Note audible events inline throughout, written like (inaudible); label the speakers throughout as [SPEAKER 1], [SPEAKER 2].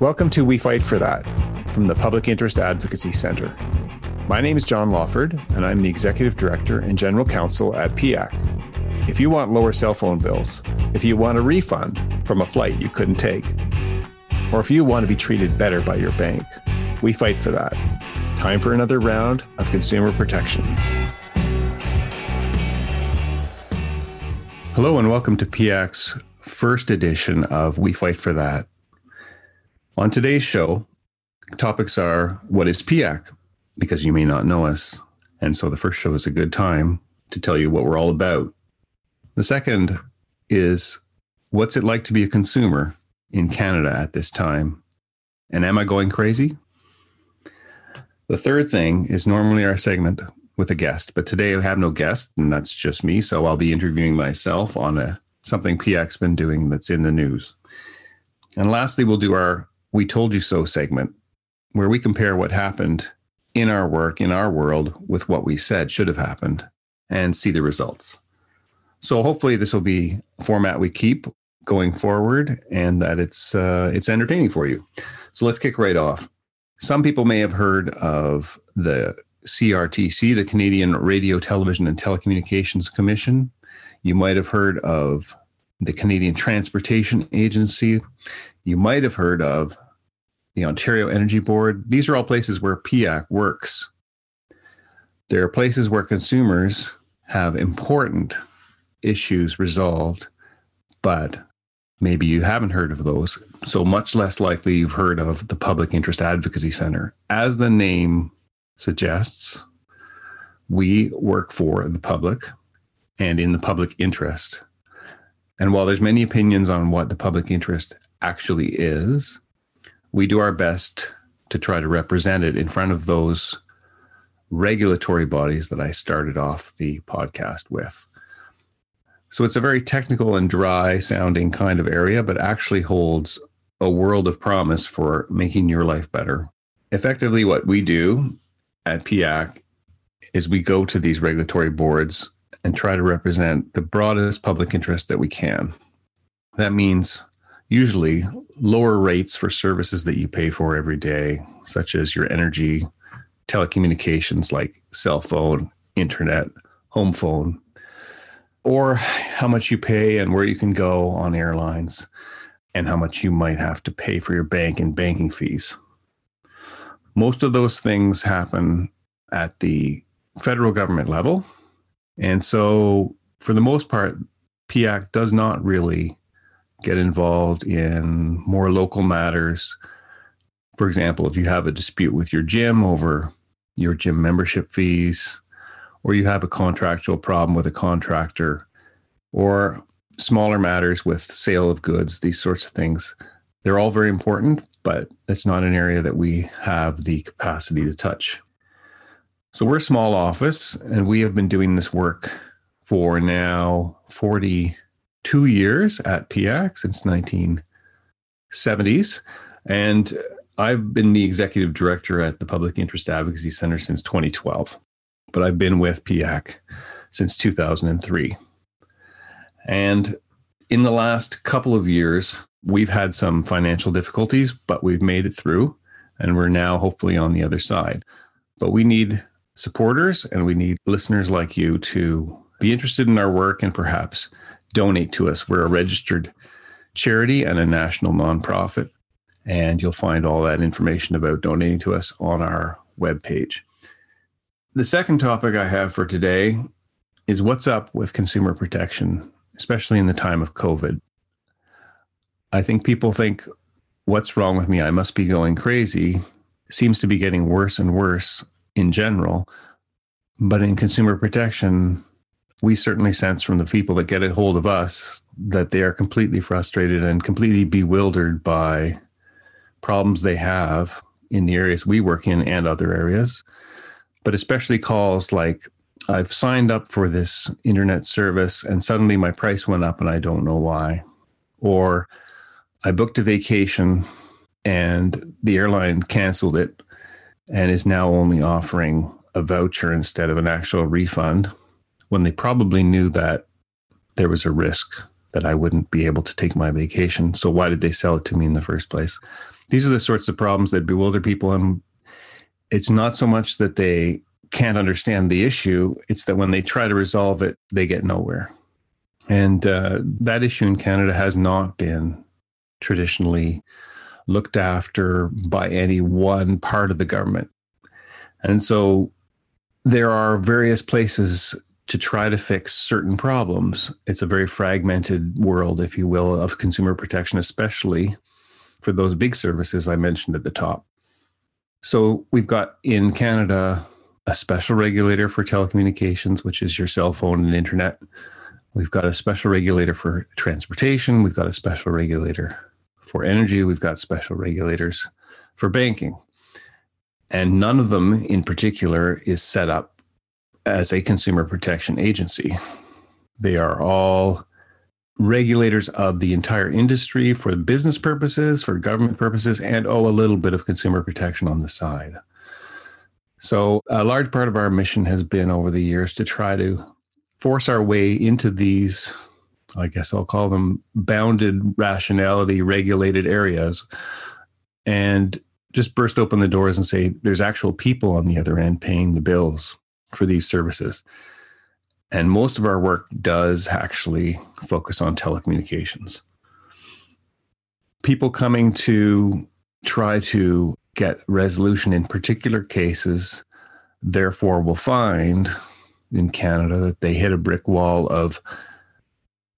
[SPEAKER 1] Welcome to We Fight for That from the Public Interest Advocacy Center. My name is John Lawford, and I'm the Executive Director and General Counsel at PIAC. If you want lower cell phone bills, if you want a refund from a flight you couldn't take, or if you want to be treated better by your bank, we fight for that. Time for another round of consumer protection. Hello, and welcome to PIAC's first edition of We Fight for That. On today's show, topics are what is PIAC? Because you may not know us. And so the first show is a good time to tell you what we're all about. The second is what's it like to be a consumer in Canada at this time? And am I going crazy? The third thing is normally our segment with a guest, but today I have no guest, and that's just me. So I'll be interviewing myself on a something PIAC's been doing that's in the news. And lastly, we'll do our we Told You So segment, where we compare what happened in our work, in our world, with what we said should have happened and see the results. So hopefully this will be a format we keep going forward and that it's uh, it's entertaining for you. So let's kick right off. Some people may have heard of the CRTC, the Canadian Radio, Television and Telecommunications Commission. You might have heard of the Canadian Transportation Agency, you might have heard of the Ontario Energy Board. These are all places where PIAC works. There are places where consumers have important issues resolved, but maybe you haven't heard of those. So much less likely you've heard of the Public Interest Advocacy Center. As the name suggests, we work for the public and in the public interest. And while there's many opinions on what the public interest actually is, we do our best to try to represent it in front of those regulatory bodies that I started off the podcast with. So it's a very technical and dry sounding kind of area, but actually holds a world of promise for making your life better. Effectively, what we do at PIAC is we go to these regulatory boards and try to represent the broadest public interest that we can. That means usually lower rates for services that you pay for every day, such as your energy, telecommunications like cell phone, internet, home phone, or how much you pay and where you can go on airlines, and how much you might have to pay for your bank and banking fees. Most of those things happen at the federal government level. And so, for the most part, PIAC does not really get involved in more local matters. For example, if you have a dispute with your gym over your gym membership fees, or you have a contractual problem with a contractor, or smaller matters with sale of goods, these sorts of things, they're all very important, but it's not an area that we have the capacity to touch. So we're a small office, and we have been doing this work for now 40 two years at PIAC since 1970s. And I've been the executive director at the Public Interest Advocacy Center since 2012, but I've been with PIAC since 2003. And in the last couple of years, we've had some financial difficulties, but we've made it through and we're now hopefully on the other side. But we need supporters and we need listeners like you to be interested in our work and perhaps donate to us. We're a registered charity and a national nonprofit. And you'll find all that information about donating to us on our webpage. The second topic I have for today is what's up with consumer protection, especially in the time of COVID. I think people think, what's wrong with me? I must be going crazy. Seems to be getting worse and worse in general. But in consumer protection, we certainly sense from the people that get a hold of us that they are completely frustrated and completely bewildered by problems they have in the areas we work in and other areas, but especially calls like, I've signed up for this internet service and suddenly my price went up and I don't know why. Or I booked a vacation and the airline canceled it and is now only offering a voucher instead of an actual refund when they probably knew that there was a risk that I wouldn't be able to take my vacation. So why did they sell it to me in the first place? these are the sorts of problems that bewilder people. And it's not so much that they can't understand the issue, it's that when they try to resolve it, they get nowhere. And uh, that issue in Canada has not been traditionally looked after by any one part of the government. And so there are various places to try to fix certain problems. It's a very fragmented world, if you will, of consumer protection, especially for those big services I mentioned at the top. So we've got in Canada a special regulator for telecommunications, which is your cell phone and internet. We've got a special regulator for transportation. We've got a special regulator for energy. We've got special regulators for banking. And none of them in particular is set up as a consumer protection agency. They are all regulators of the entire industry for business purposes, for government purposes, and oh, a little bit of consumer protection on the side. So, a large part of our mission has been over the years to try to force our way into these, I guess I'll call them bounded rationality regulated areas, and just burst open the doors and say there's actual people on the other end paying the bills for these services. And most of our work does actually focus on telecommunications. People coming to try to get resolution in particular cases, therefore, will find in Canada that they hit a brick wall of,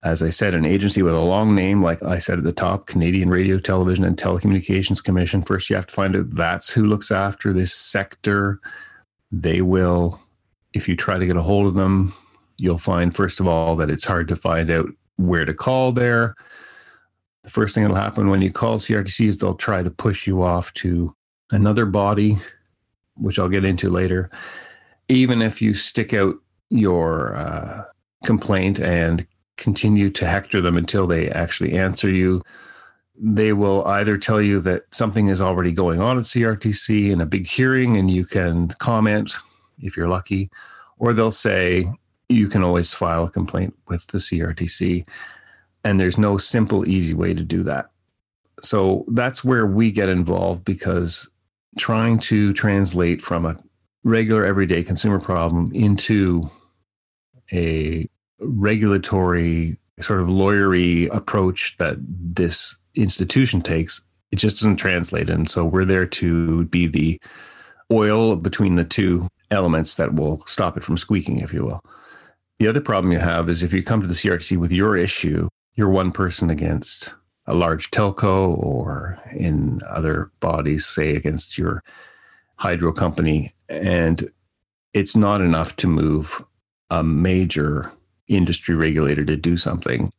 [SPEAKER 1] as I said, an agency with a long name, like I said at the top Canadian Radio, Television, and Telecommunications Commission. First, you have to find out that's who looks after this sector. They will, if you try to get a hold of them, you'll find, first of all, that it's hard to find out where to call there. The first thing that'll happen when you call CRTC is they'll try to push you off to another body, which I'll get into later. Even if you stick out your uh, complaint and continue to hector them until they actually answer you, they will either tell you that something is already going on at CRTC in a big hearing and you can comment if you're lucky, or they'll say, you can always file a complaint with the CRTC. And there's no simple, easy way to do that. So that's where we get involved because trying to translate from a regular everyday consumer problem into a regulatory sort of lawyery approach that this institution takes, it just doesn't translate. And so we're there to be the oil between the two elements that will stop it from squeaking, if you will. The other problem you have is if you come to the CRTC with your issue, you're one person against a large telco or in other bodies, say against your hydro company. And it's not enough to move a major industry regulator to do something.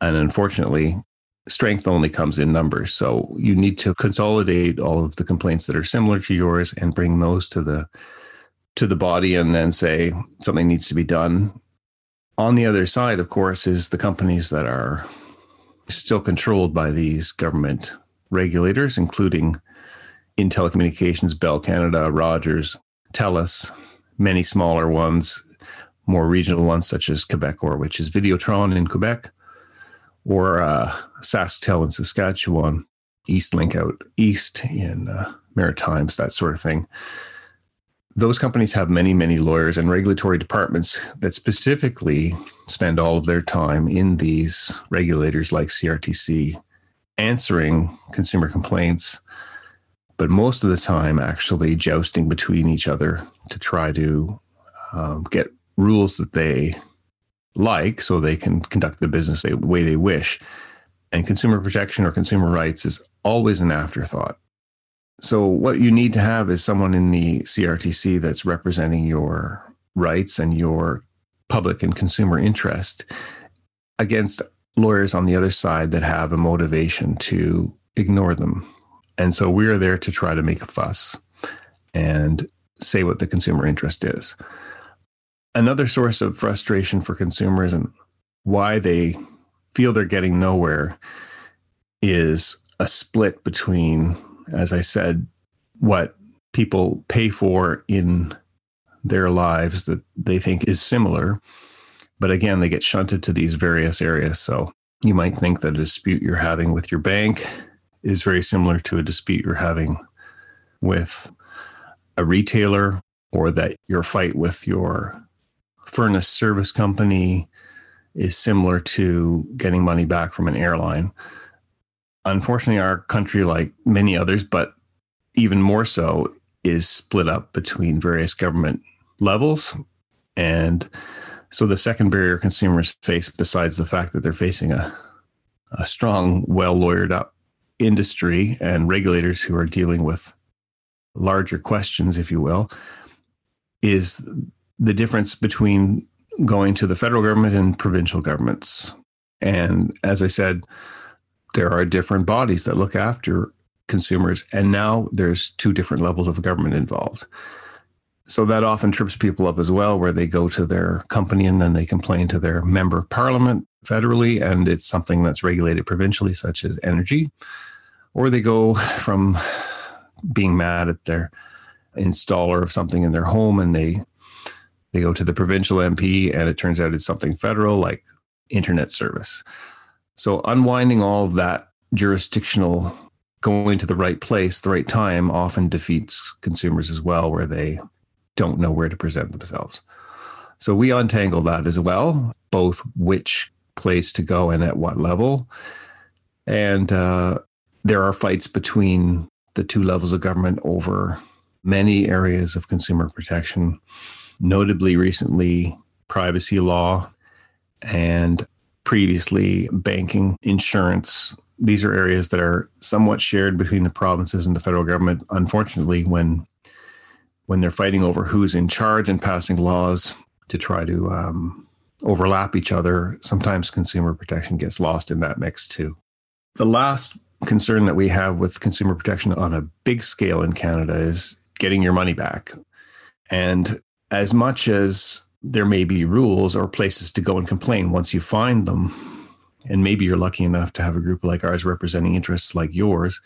[SPEAKER 1] And unfortunately, strength only comes in numbers. So you need to consolidate all of the complaints that are similar to yours and bring those to the to the body and then say something needs to be done. On the other side, of course, is the companies that are still controlled by these government regulators, including in telecommunications, Bell Canada, Rogers, TELUS, many smaller ones, more regional ones such as Quebecor, which is Videotron in Quebec, or uh, SaskTel in Saskatchewan, Eastlink out east in uh, Maritimes, that sort of thing those companies have many, many lawyers and regulatory departments that specifically spend all of their time in these regulators like CRTC answering consumer complaints, but most of the time actually jousting between each other to try to um, get rules that they like so they can conduct the business the way they wish. And consumer protection or consumer rights is always an afterthought. So, what you need to have is someone in the CRTC that's representing your rights and your public and consumer interest against lawyers on the other side that have a motivation to ignore them. And so, we're there to try to make a fuss and say what the consumer interest is. Another source of frustration for consumers and why they feel they're getting nowhere is a split between as I said, what people pay for in their lives that they think is similar. But again, they get shunted to these various areas. So you might think that a dispute you're having with your bank is very similar to a dispute you're having with a retailer or that your fight with your furnace service company is similar to getting money back from an airline. Unfortunately, our country, like many others, but even more so, is split up between various government levels. And so the second barrier consumers face, besides the fact that they're facing a, a strong, well lawyered up industry and regulators who are dealing with larger questions, if you will, is the difference between going to the federal government and provincial governments. And as I said, there are different bodies that look after consumers. And now there's two different levels of government involved. So that often trips people up as well, where they go to their company and then they complain to their member of parliament federally, and it's something that's regulated provincially, such as energy. Or they go (laughs) from being mad at their installer of something in their home and they they go to the provincial MP and it turns out it's something federal like internet service. So unwinding all of that jurisdictional going to the right place, the right time often defeats consumers as well where they don't know where to present themselves. So we untangle that as well, both which place to go and at what level. And uh, there are fights between the two levels of government over many areas of consumer protection, notably recently privacy law and previously banking, insurance. These are areas that are somewhat shared between the provinces and the federal government. Unfortunately, when when they're fighting over who's in charge and passing laws to try to um, overlap each other, sometimes consumer protection gets lost in that mix too. The last concern that we have with consumer protection on a big scale in Canada is getting your money back. And as much as there may be rules or places to go and complain once you find them, and maybe you're lucky enough to have a group like ours representing interests like yours,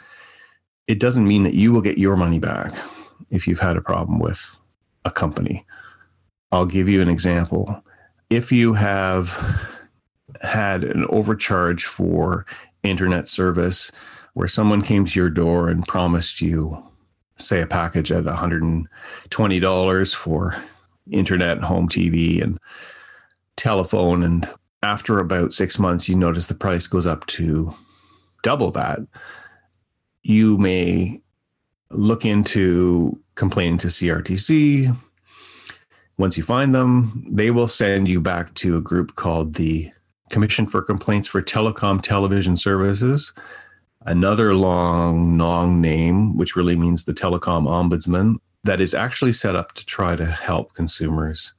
[SPEAKER 1] it doesn't mean that you will get your money back if you've had a problem with a company. I'll give you an example. If you have had an overcharge for internet service where someone came to your door and promised you, say, a package at $120 for internet, home TV, and telephone. And after about six months, you notice the price goes up to double that. You may look into complaining to CRTC. Once you find them, they will send you back to a group called the Commission for Complaints for Telecom Television Services, another long, long name, which really means the Telecom Ombudsman, that is actually set up to try to help consumers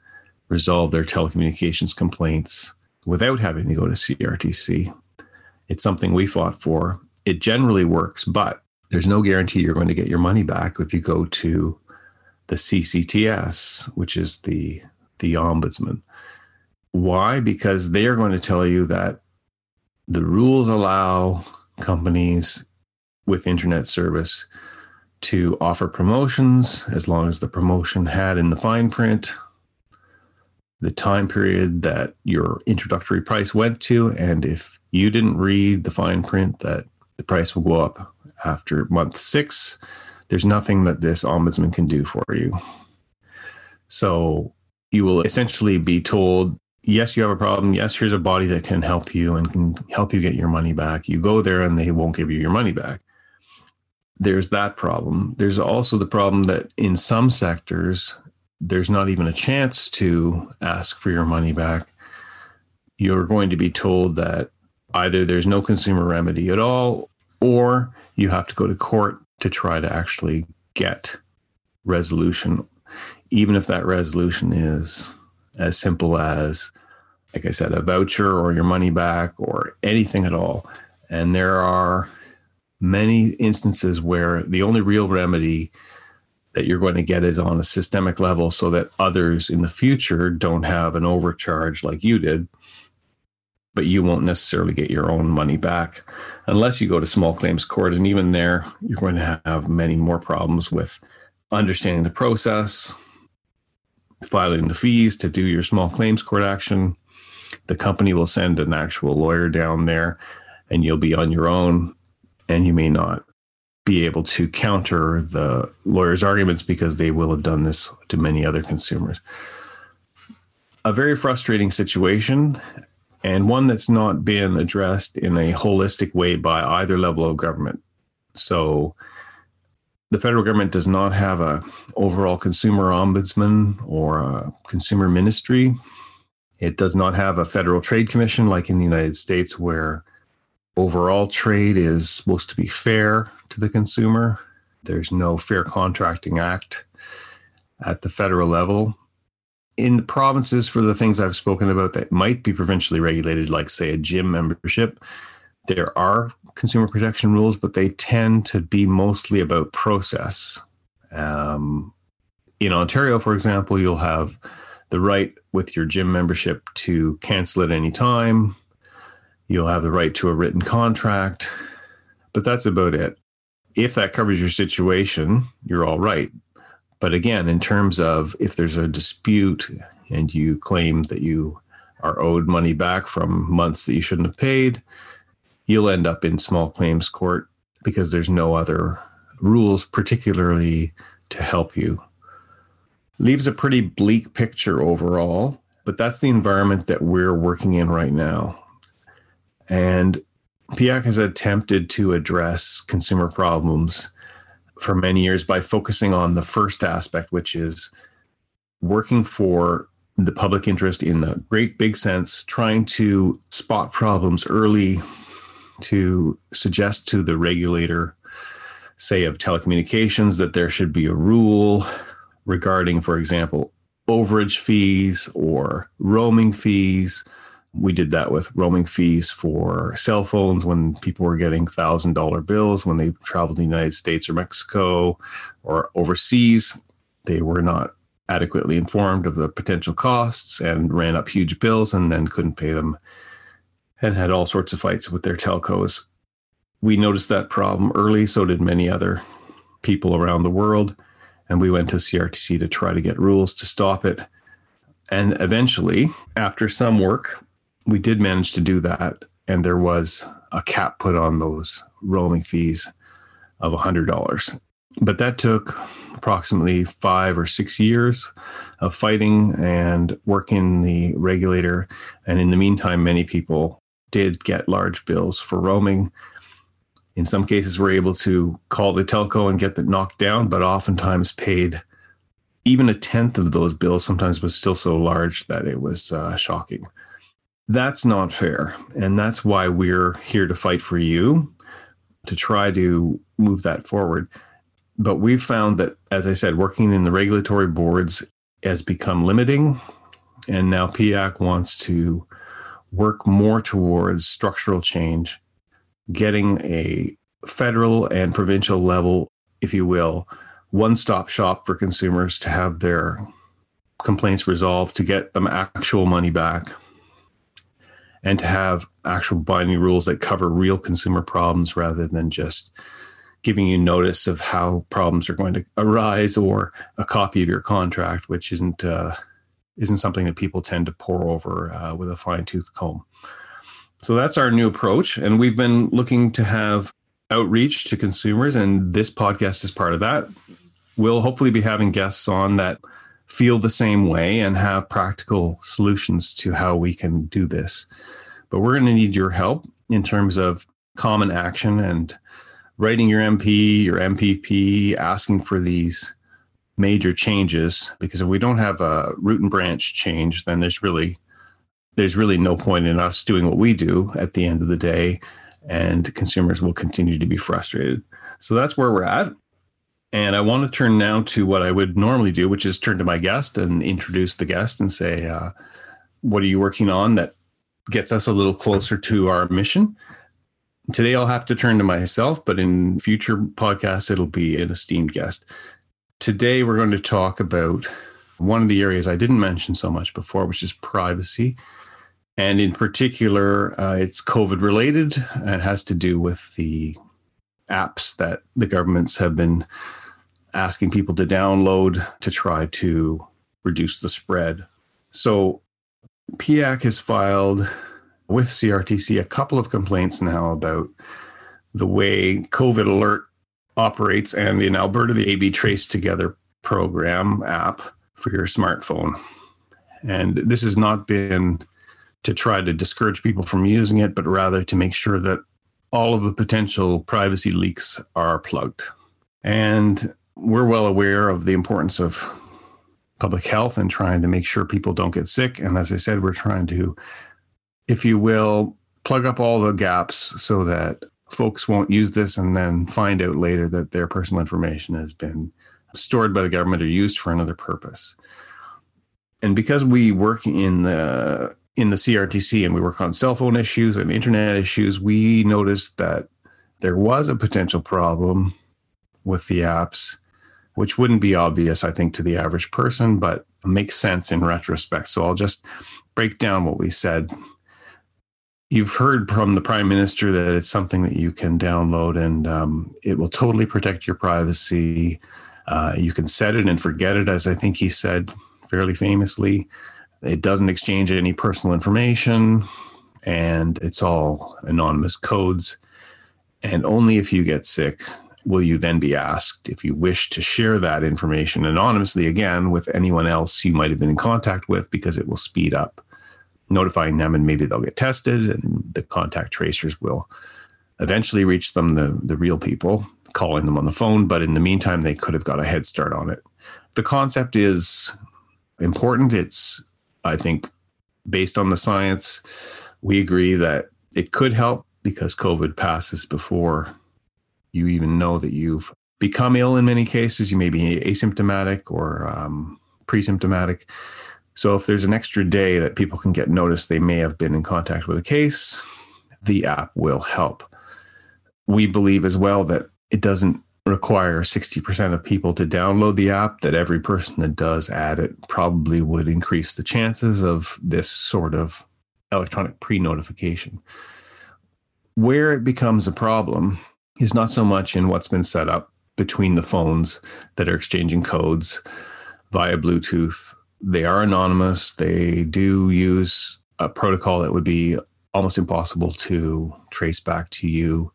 [SPEAKER 1] resolve their telecommunications complaints without having to go to CRTC. It's something we fought for. It generally works, but there's no guarantee you're going to get your money back if you go to the CCTS, which is the the ombudsman. Why? Because they are going to tell you that the rules allow companies with internet service to offer promotions as long as the promotion had in the fine print the time period that your introductory price went to and if you didn't read the fine print that the price will go up after month 6 there's nothing that this ombudsman can do for you so you will essentially be told yes, you have a problem. Yes, here's a body that can help you and can help you get your money back. You go there and they won't give you your money back. There's that problem. There's also the problem that in some sectors, there's not even a chance to ask for your money back. You're going to be told that either there's no consumer remedy at all, or you have to go to court to try to actually get resolution, even if that resolution is as simple as, like I said, a voucher or your money back or anything at all. And there are many instances where the only real remedy that you're going to get is on a systemic level so that others in the future don't have an overcharge like you did but you won't necessarily get your own money back unless you go to small claims court and even there you're going to have many more problems with understanding the process filing the fees to do your small claims court action. The company will send an actual lawyer down there and you'll be on your own. And you may not be able to counter the lawyer's arguments because they will have done this to many other consumers. A very frustrating situation and one that's not been addressed in a holistic way by either level of government. So the federal government does not have a overall consumer ombudsman or a consumer ministry. It does not have a federal trade commission like in the United States where overall trade is supposed to be fair to the consumer. There's no fair contracting act at the federal level in the provinces for the things I've spoken about that might be provincially regulated, like, say, a gym membership, there are consumer protection rules, but they tend to be mostly about process. Um, in Ontario, for example, you'll have the right with your gym membership to cancel at any time. You'll have the right to a written contract, but that's about it. If that covers your situation, you're all right. But again, in terms of if there's a dispute and you claim that you are owed money back from months that you shouldn't have paid, you'll end up in small claims court because there's no other rules, particularly to help you. Leaves a pretty bleak picture overall, but that's the environment that we're working in right now. And PIAC has attempted to address consumer problems for many years by focusing on the first aspect, which is working for the public interest in a great big sense, trying to spot problems early to suggest to the regulator, say, of telecommunications, that there should be a rule regarding, for example, overage fees or roaming fees we did that with roaming fees for cell phones when people were getting thousand dollar bills when they traveled to the United States or Mexico or overseas. They were not adequately informed of the potential costs and ran up huge bills and then couldn't pay them and had all sorts of fights with their telcos. We noticed that problem early, so did many other people around the world. And we went to CRTC to try to get rules to stop it. And eventually, after some work, we did manage to do that, and there was a cap put on those roaming fees of $100. But that took approximately five or six years of fighting and working the regulator. And in the meantime, many people did get large bills for roaming. In some cases, we're able to call the telco and get that knocked down, but oftentimes paid even a tenth of those bills. Sometimes was still so large that it was uh, shocking. That's not fair. And that's why we're here to fight for you to try to move that forward. But we've found that, as I said, working in the regulatory boards has become limiting. And now PIAC wants to work more towards structural change, getting a federal and provincial level, if you will, one stop shop for consumers to have their complaints resolved, to get them actual money back and to have actual binding rules that cover real consumer problems rather than just giving you notice of how problems are going to arise or a copy of your contract, which isn't uh, isn't something that people tend to pore over uh, with a fine tooth comb. So that's our new approach, and we've been looking to have outreach to consumers, and this podcast is part of that. We'll hopefully be having guests on that feel the same way and have practical solutions to how we can do this. But we're going to need your help in terms of common action and writing your MP, your MPP, asking for these major changes. Because if we don't have a root and branch change, then there's really there's really no point in us doing what we do at the end of the day, and consumers will continue to be frustrated. So that's where we're at. And I want to turn now to what I would normally do, which is turn to my guest and introduce the guest and say, uh, What are you working on that gets us a little closer to our mission? Today, I'll have to turn to myself, but in future podcasts, it'll be an esteemed guest. Today, we're going to talk about one of the areas I didn't mention so much before, which is privacy. And in particular, uh, it's COVID related and has to do with the apps that the governments have been asking people to download to try to reduce the spread. So PIAC has filed with CRTC a couple of complaints now about the way COVID Alert operates, and in Alberta, the AB Trace Together program app for your smartphone. And this has not been to try to discourage people from using it, but rather to make sure that all of the potential privacy leaks are plugged. And we're well aware of the importance of public health and trying to make sure people don't get sick. And as I said, we're trying to, if you will, plug up all the gaps so that folks won't use this and then find out later that their personal information has been stored by the government or used for another purpose. And because we work in the in the CRTC and we work on cell phone issues and internet issues, we noticed that there was a potential problem with the apps, which wouldn't be obvious, I think, to the average person, but makes sense in retrospect. So I'll just break down what we said. You've heard from the prime minister that it's something that you can download and um, it will totally protect your privacy. Uh, you can set it and forget it, as I think he said fairly famously. It doesn't exchange any personal information and it's all anonymous codes. And only if you get sick will you then be asked if you wish to share that information anonymously again with anyone else you might have been in contact with because it will speed up notifying them and maybe they'll get tested and the contact tracers will eventually reach them the, the real people calling them on the phone. But in the meantime they could have got a head start on it. The concept is important. It's I think based on the science, we agree that it could help because COVID passes before you even know that you've become ill in many cases. You may be asymptomatic or um, pre-symptomatic. So if there's an extra day that people can get notice they may have been in contact with a case, the app will help. We believe as well that it doesn't require 60% of people to download the app, that every person that does add it probably would increase the chances of this sort of electronic pre notification. Where it becomes a problem is not so much in what's been set up between the phones that are exchanging codes via Bluetooth. They are anonymous, they do use a protocol that would be almost impossible to trace back to you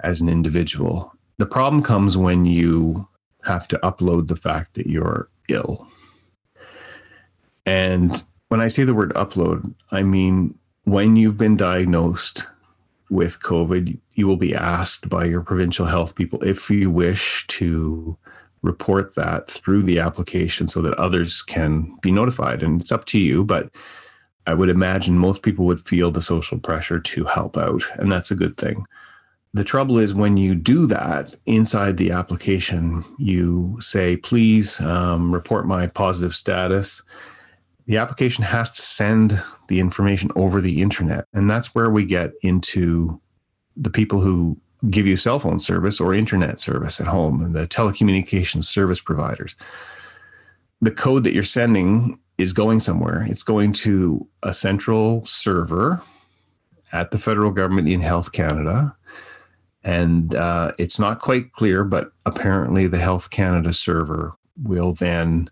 [SPEAKER 1] as an individual the problem comes when you have to upload the fact that you're ill. And when I say the word upload, I mean when you've been diagnosed with COVID, you will be asked by your provincial health people if you wish to report that through the application so that others can be notified. And it's up to you, but I would imagine most people would feel the social pressure to help out, and that's a good thing. The trouble is when you do that inside the application, you say, please um, report my positive status. The application has to send the information over the internet. And that's where we get into the people who give you cell phone service or internet service at home and the telecommunications service providers. The code that you're sending is going somewhere. It's going to a central server at the federal government in Health Canada and uh, it's not quite clear, but apparently the Health Canada server will then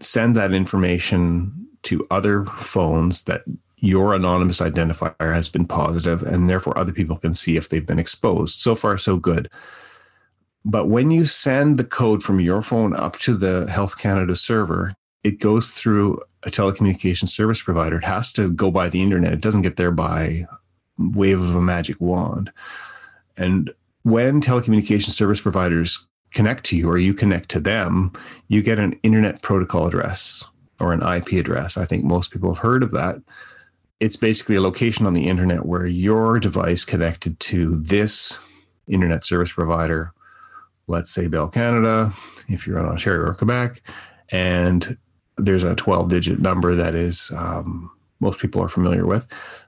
[SPEAKER 1] send that information to other phones that your anonymous identifier has been positive, and therefore other people can see if they've been exposed. So far, so good. But when you send the code from your phone up to the Health Canada server, it goes through a telecommunications service provider. It has to go by the internet. It doesn't get there by wave of a magic wand. And when telecommunication service providers connect to you or you connect to them, you get an internet protocol address or an IP address. I think most people have heard of that. It's basically a location on the internet where your device connected to this internet service provider, let's say Bell Canada, if you're in Ontario or Quebec, and there's a 12 digit number that is um, most people are familiar with.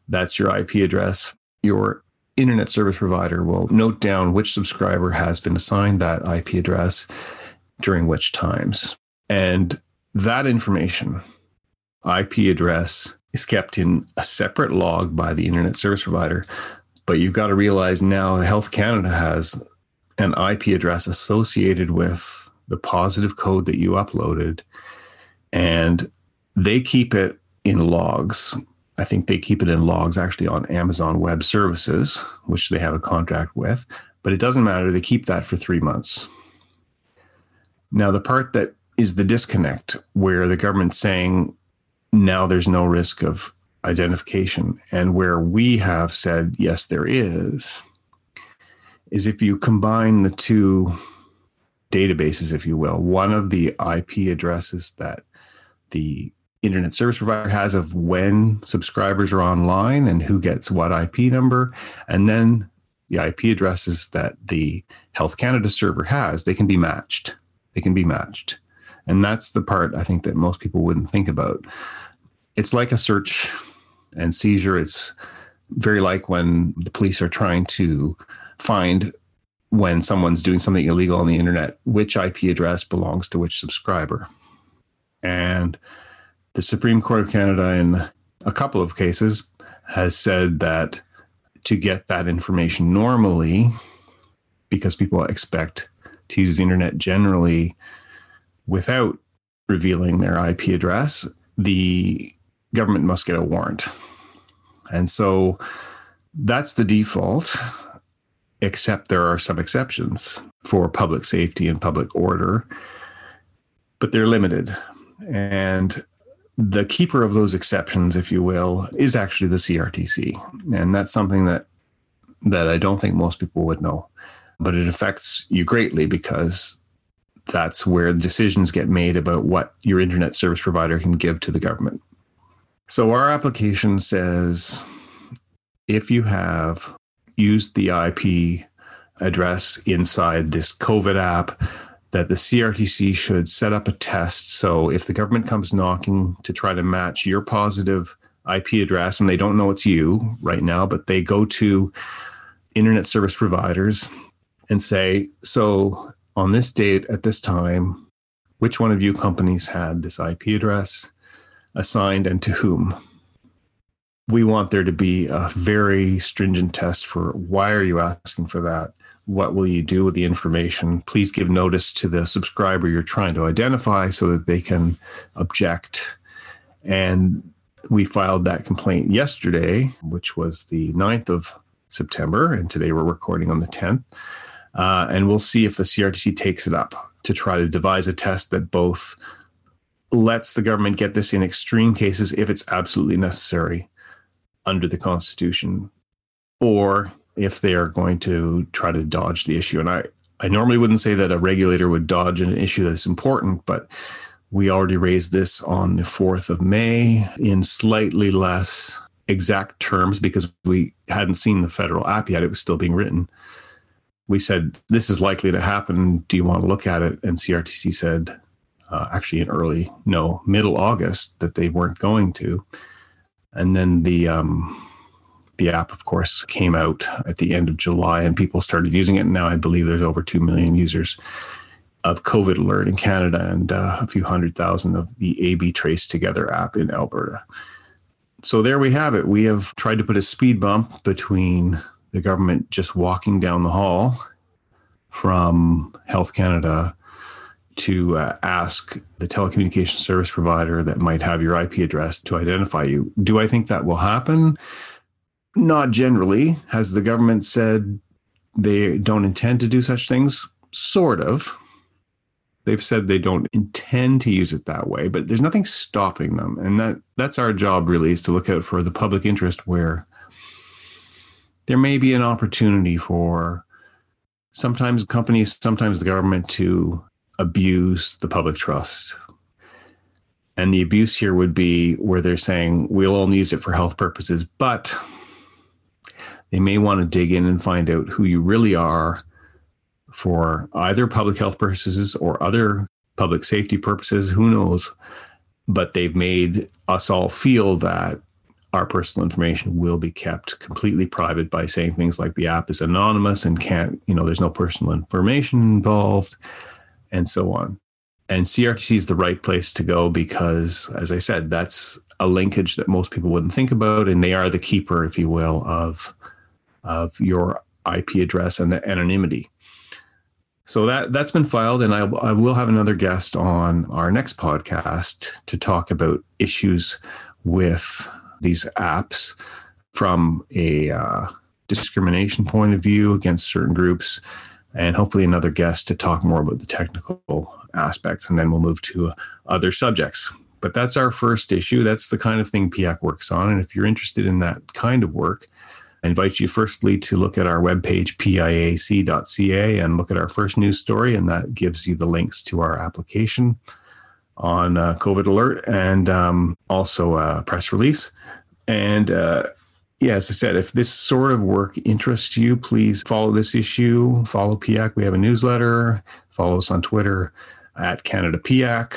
[SPEAKER 1] That's your IP address. Your internet service provider will note down which subscriber has been assigned that IP address during which times. And that information, IP address, is kept in a separate log by the internet service provider. But you've got to realize now Health Canada has an IP address associated with the positive code that you uploaded, and they keep it in logs I think they keep it in logs actually on Amazon Web Services, which they have a contract with, but it doesn't matter. They keep that for three months. Now, the part that is the disconnect where the government's saying now there's no risk of identification, and where we have said, yes, there is, is if you combine the two databases, if you will, one of the IP addresses that the internet service provider has of when subscribers are online and who gets what IP number, and then the IP addresses that the Health Canada server has, they can be matched. They can be matched. And that's the part I think that most people wouldn't think about. It's like a search and seizure. It's very like when the police are trying to find when someone's doing something illegal on the internet, which IP address belongs to which subscriber. And the Supreme Court of Canada, in a couple of cases, has said that to get that information normally, because people expect to use the internet generally without revealing their IP address, the government must get a warrant. And so that's the default, except there are some exceptions for public safety and public order, but they're limited. And the keeper of those exceptions, if you will, is actually the CRTC. And that's something that that I don't think most people would know. But it affects you greatly because that's where decisions get made about what your internet service provider can give to the government. So our application says if you have used the IP address inside this COVID app, that the CRTC should set up a test. So if the government comes knocking to try to match your positive IP address, and they don't know it's you right now, but they go to internet service providers and say, so on this date at this time, which one of you companies had this IP address assigned and to whom? We want there to be a very stringent test for why are you asking for that? What will you do with the information? Please give notice to the subscriber you're trying to identify so that they can object. And we filed that complaint yesterday, which was the 9th of September. And today we're recording on the 10th. Uh, and we'll see if the CRTC takes it up to try to devise a test that both lets the government get this in extreme cases if it's absolutely necessary under the Constitution, or if they are going to try to dodge the issue. And I, I normally wouldn't say that a regulator would dodge an issue that's important, but we already raised this on the 4th of May in slightly less exact terms because we hadn't seen the federal app yet. It was still being written. We said, This is likely to happen. Do you want to look at it? And CRTC said, uh, actually in early, no, middle August, that they weren't going to. And then the, um, the app, of course, came out at the end of July and people started using it. And now I believe there's over 2 million users of COVID Alert in Canada and uh, a few hundred thousand of the AB Trace Together app in Alberta. So there we have it. We have tried to put a speed bump between the government just walking down the hall from Health Canada to uh, ask the telecommunication service provider that might have your IP address to identify you. Do I think that will happen? Not generally. Has the government said they don't intend to do such things? Sort of. They've said they don't intend to use it that way, but there's nothing stopping them. And that that's our job really is to look out for the public interest where there may be an opportunity for sometimes companies, sometimes the government to abuse the public trust. And the abuse here would be where they're saying we'll only use it for health purposes, but they may want to dig in and find out who you really are for either public health purposes or other public safety purposes. Who knows? But they've made us all feel that our personal information will be kept completely private by saying things like the app is anonymous and can't, you know, there's no personal information involved and so on. And CRTC is the right place to go because, as I said, that's a linkage that most people wouldn't think about, and they are the keeper, if you will, of of your IP address and the anonymity. So that that's been filed, and I, I will have another guest on our next podcast to talk about issues with these apps from a uh, discrimination point of view against certain groups, and hopefully another guest to talk more about the technical aspects, and then we'll move to other subjects. But that's our first issue. That's the kind of thing PIAC works on. And if you're interested in that kind of work, I invite you firstly to look at our webpage, piac.ca, and look at our first news story, and that gives you the links to our application on uh, COVID alert and um, also a press release. And uh, yeah, as I said, if this sort of work interests you, please follow this issue, follow PIAC. We have a newsletter, follow us on Twitter at Canada PIAC.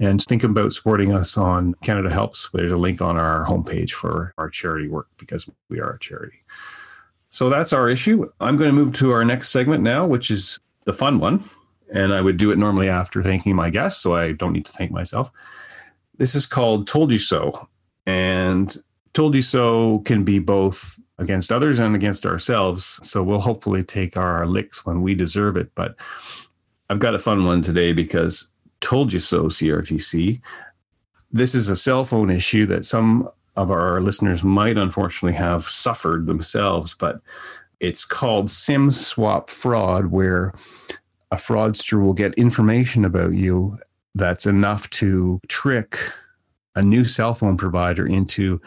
[SPEAKER 1] And think about supporting us on Canada Helps. There's a link on our homepage for our charity work because we are a charity. So that's our issue. I'm going to move to our next segment now, which is the fun one. And I would do it normally after thanking my guests, so I don't need to thank myself. This is called Told You So. And Told You So can be both against others and against ourselves. So we'll hopefully take our licks when we deserve it. But I've got a fun one today because Told You So, CRTC. This is a cell phone issue that some of our listeners might unfortunately have suffered themselves, but it's called SIM swap fraud, where a fraudster will get information about you that's enough to trick a new cell phone provider into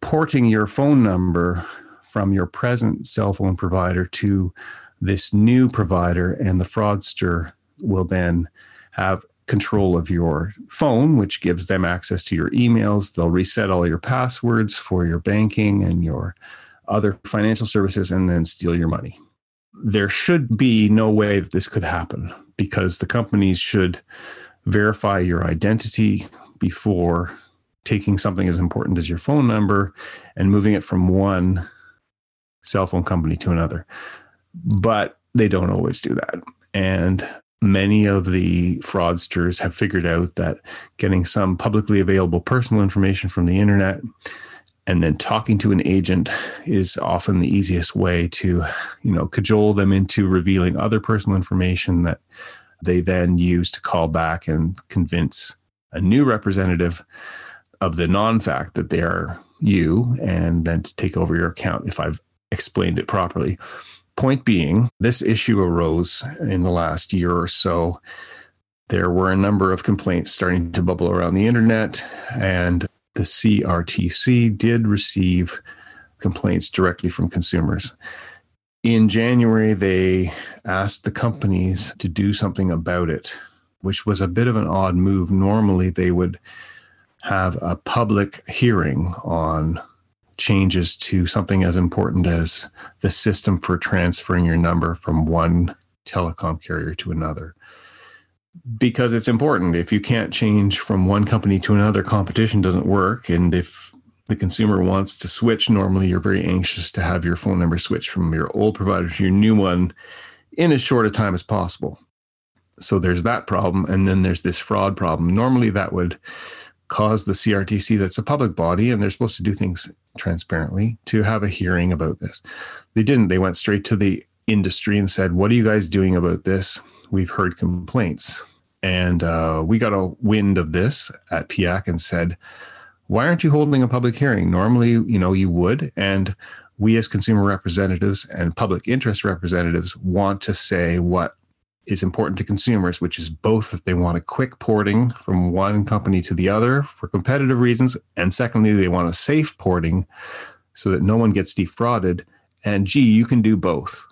[SPEAKER 1] porting your phone number from your present cell phone provider to this new provider, and the fraudster will then have control of your phone, which gives them access to your emails. They'll reset all your passwords for your banking and your other financial services and then steal your money. There should be no way that this could happen because the companies should verify your identity before taking something as important as your phone number and moving it from one cell phone company to another. But they don't always do that. And many of the fraudsters have figured out that getting some publicly available personal information from the internet and then talking to an agent is often the easiest way to you know cajole them into revealing other personal information that they then use to call back and convince a new representative of the non-fact that they are you and then to take over your account if i've explained it properly Point being, this issue arose in the last year or so. There were a number of complaints starting to bubble around the internet, and the CRTC did receive complaints directly from consumers. In January, they asked the companies to do something about it, which was a bit of an odd move. Normally, they would have a public hearing on changes to something as important as the system for transferring your number from one telecom carrier to another. Because it's important. If you can't change from one company to another, competition doesn't work. And if the consumer wants to switch, normally you're very anxious to have your phone number switched from your old provider to your new one in as short a time as possible. So there's that problem. And then there's this fraud problem. Normally that would cause the CRTC, that's a public body, and they're supposed to do things transparently, to have a hearing about this. They didn't. They went straight to the industry and said, What are you guys doing about this? We've heard complaints. And uh, we got a wind of this at PIAC and said, Why aren't you holding a public hearing? Normally, you know, you would. And we as consumer representatives and public interest representatives want to say what is important to consumers, which is both that they want a quick porting from one company to the other for competitive reasons, and secondly, they want a safe porting so that no one gets defrauded. And gee, you can do both.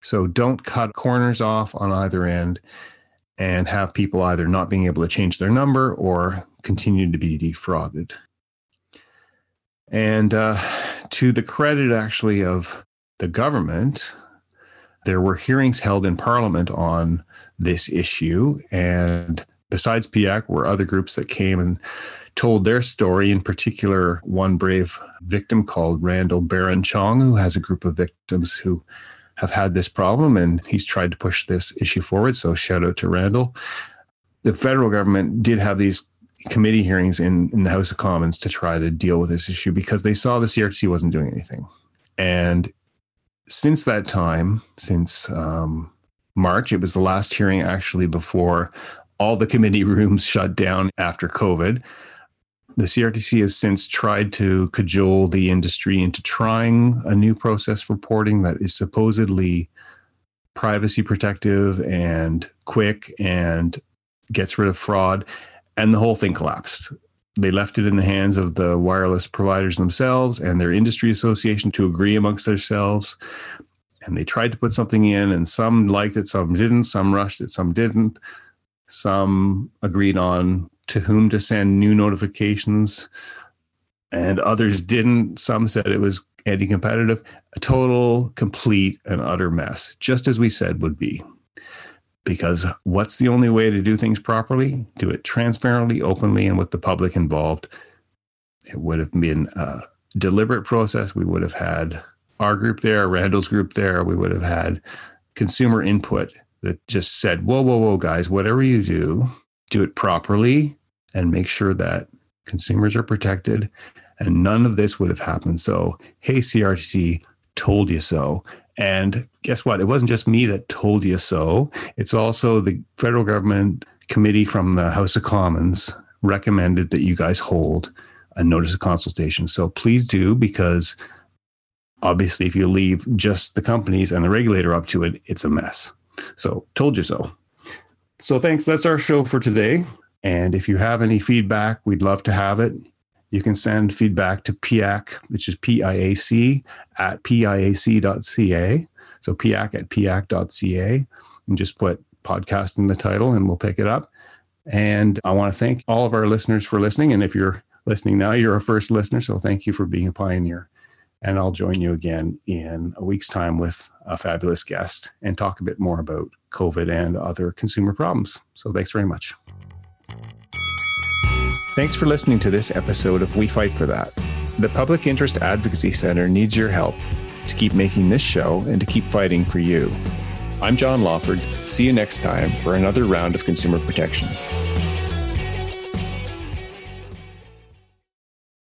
[SPEAKER 1] So don't cut corners off on either end and have people either not being able to change their number or continue to be defrauded. And uh, to the credit, actually, of the government, there were hearings held in Parliament on this issue. And besides PIAC, were other groups that came and told their story, in particular, one brave victim called Randall Baron Chong, who has a group of victims who have had this problem and he's tried to push this issue forward. So shout out to Randall. The federal government did have these committee hearings in, in the House of Commons to try to deal with this issue because they saw the CRTC wasn't doing anything. And since that time, since um, March, it was the last hearing actually before all the committee (laughs) rooms shut down after COVID. The CRTC has since tried to cajole the industry into trying a new process reporting that is supposedly privacy protective and quick and gets rid of fraud. And the whole thing collapsed. They left it in the hands of the wireless providers themselves and their industry association to agree amongst themselves. And they tried to put something in, and some liked it, some didn't, some rushed it, some didn't. Some agreed on to whom to send new notifications, and others didn't. Some said it was anti competitive. A total, complete, and utter mess, just as we said would be. Because what's the only way to do things properly? Do it transparently, openly, and with the public involved. It would have been a deliberate process. We would have had our group there, Randall's group there. We would have had consumer input that just said, whoa, whoa, whoa, guys, whatever you do, do it properly and make sure that consumers are protected. And none of this would have happened. So, hey, CRTC, told you so. And guess what? It wasn't just me that told you so. It's also the federal government committee from the House of Commons recommended that you guys hold a notice of consultation. So please do, because obviously, if you leave just the companies and the regulator up to it, it's a mess. So, told you so. So, thanks. That's our show for today. And if you have any feedback, we'd love to have it. You can send feedback to PIAC, which is P I A C, at piac.ca. So, PIAC at piac.ca. And just put podcast in the title and we'll pick it up. And I want to thank all of our listeners for listening. And if you're listening now, you're a first listener. So, thank you for being a pioneer. And I'll join you again in a week's time with a fabulous guest and talk a bit more about COVID and other consumer problems. So thanks very much. Thanks for listening to this episode of We Fight for That. The Public Interest Advocacy Center needs your help to keep making this show and to keep fighting for you. I'm John Lawford. See you next time for another round of consumer protection.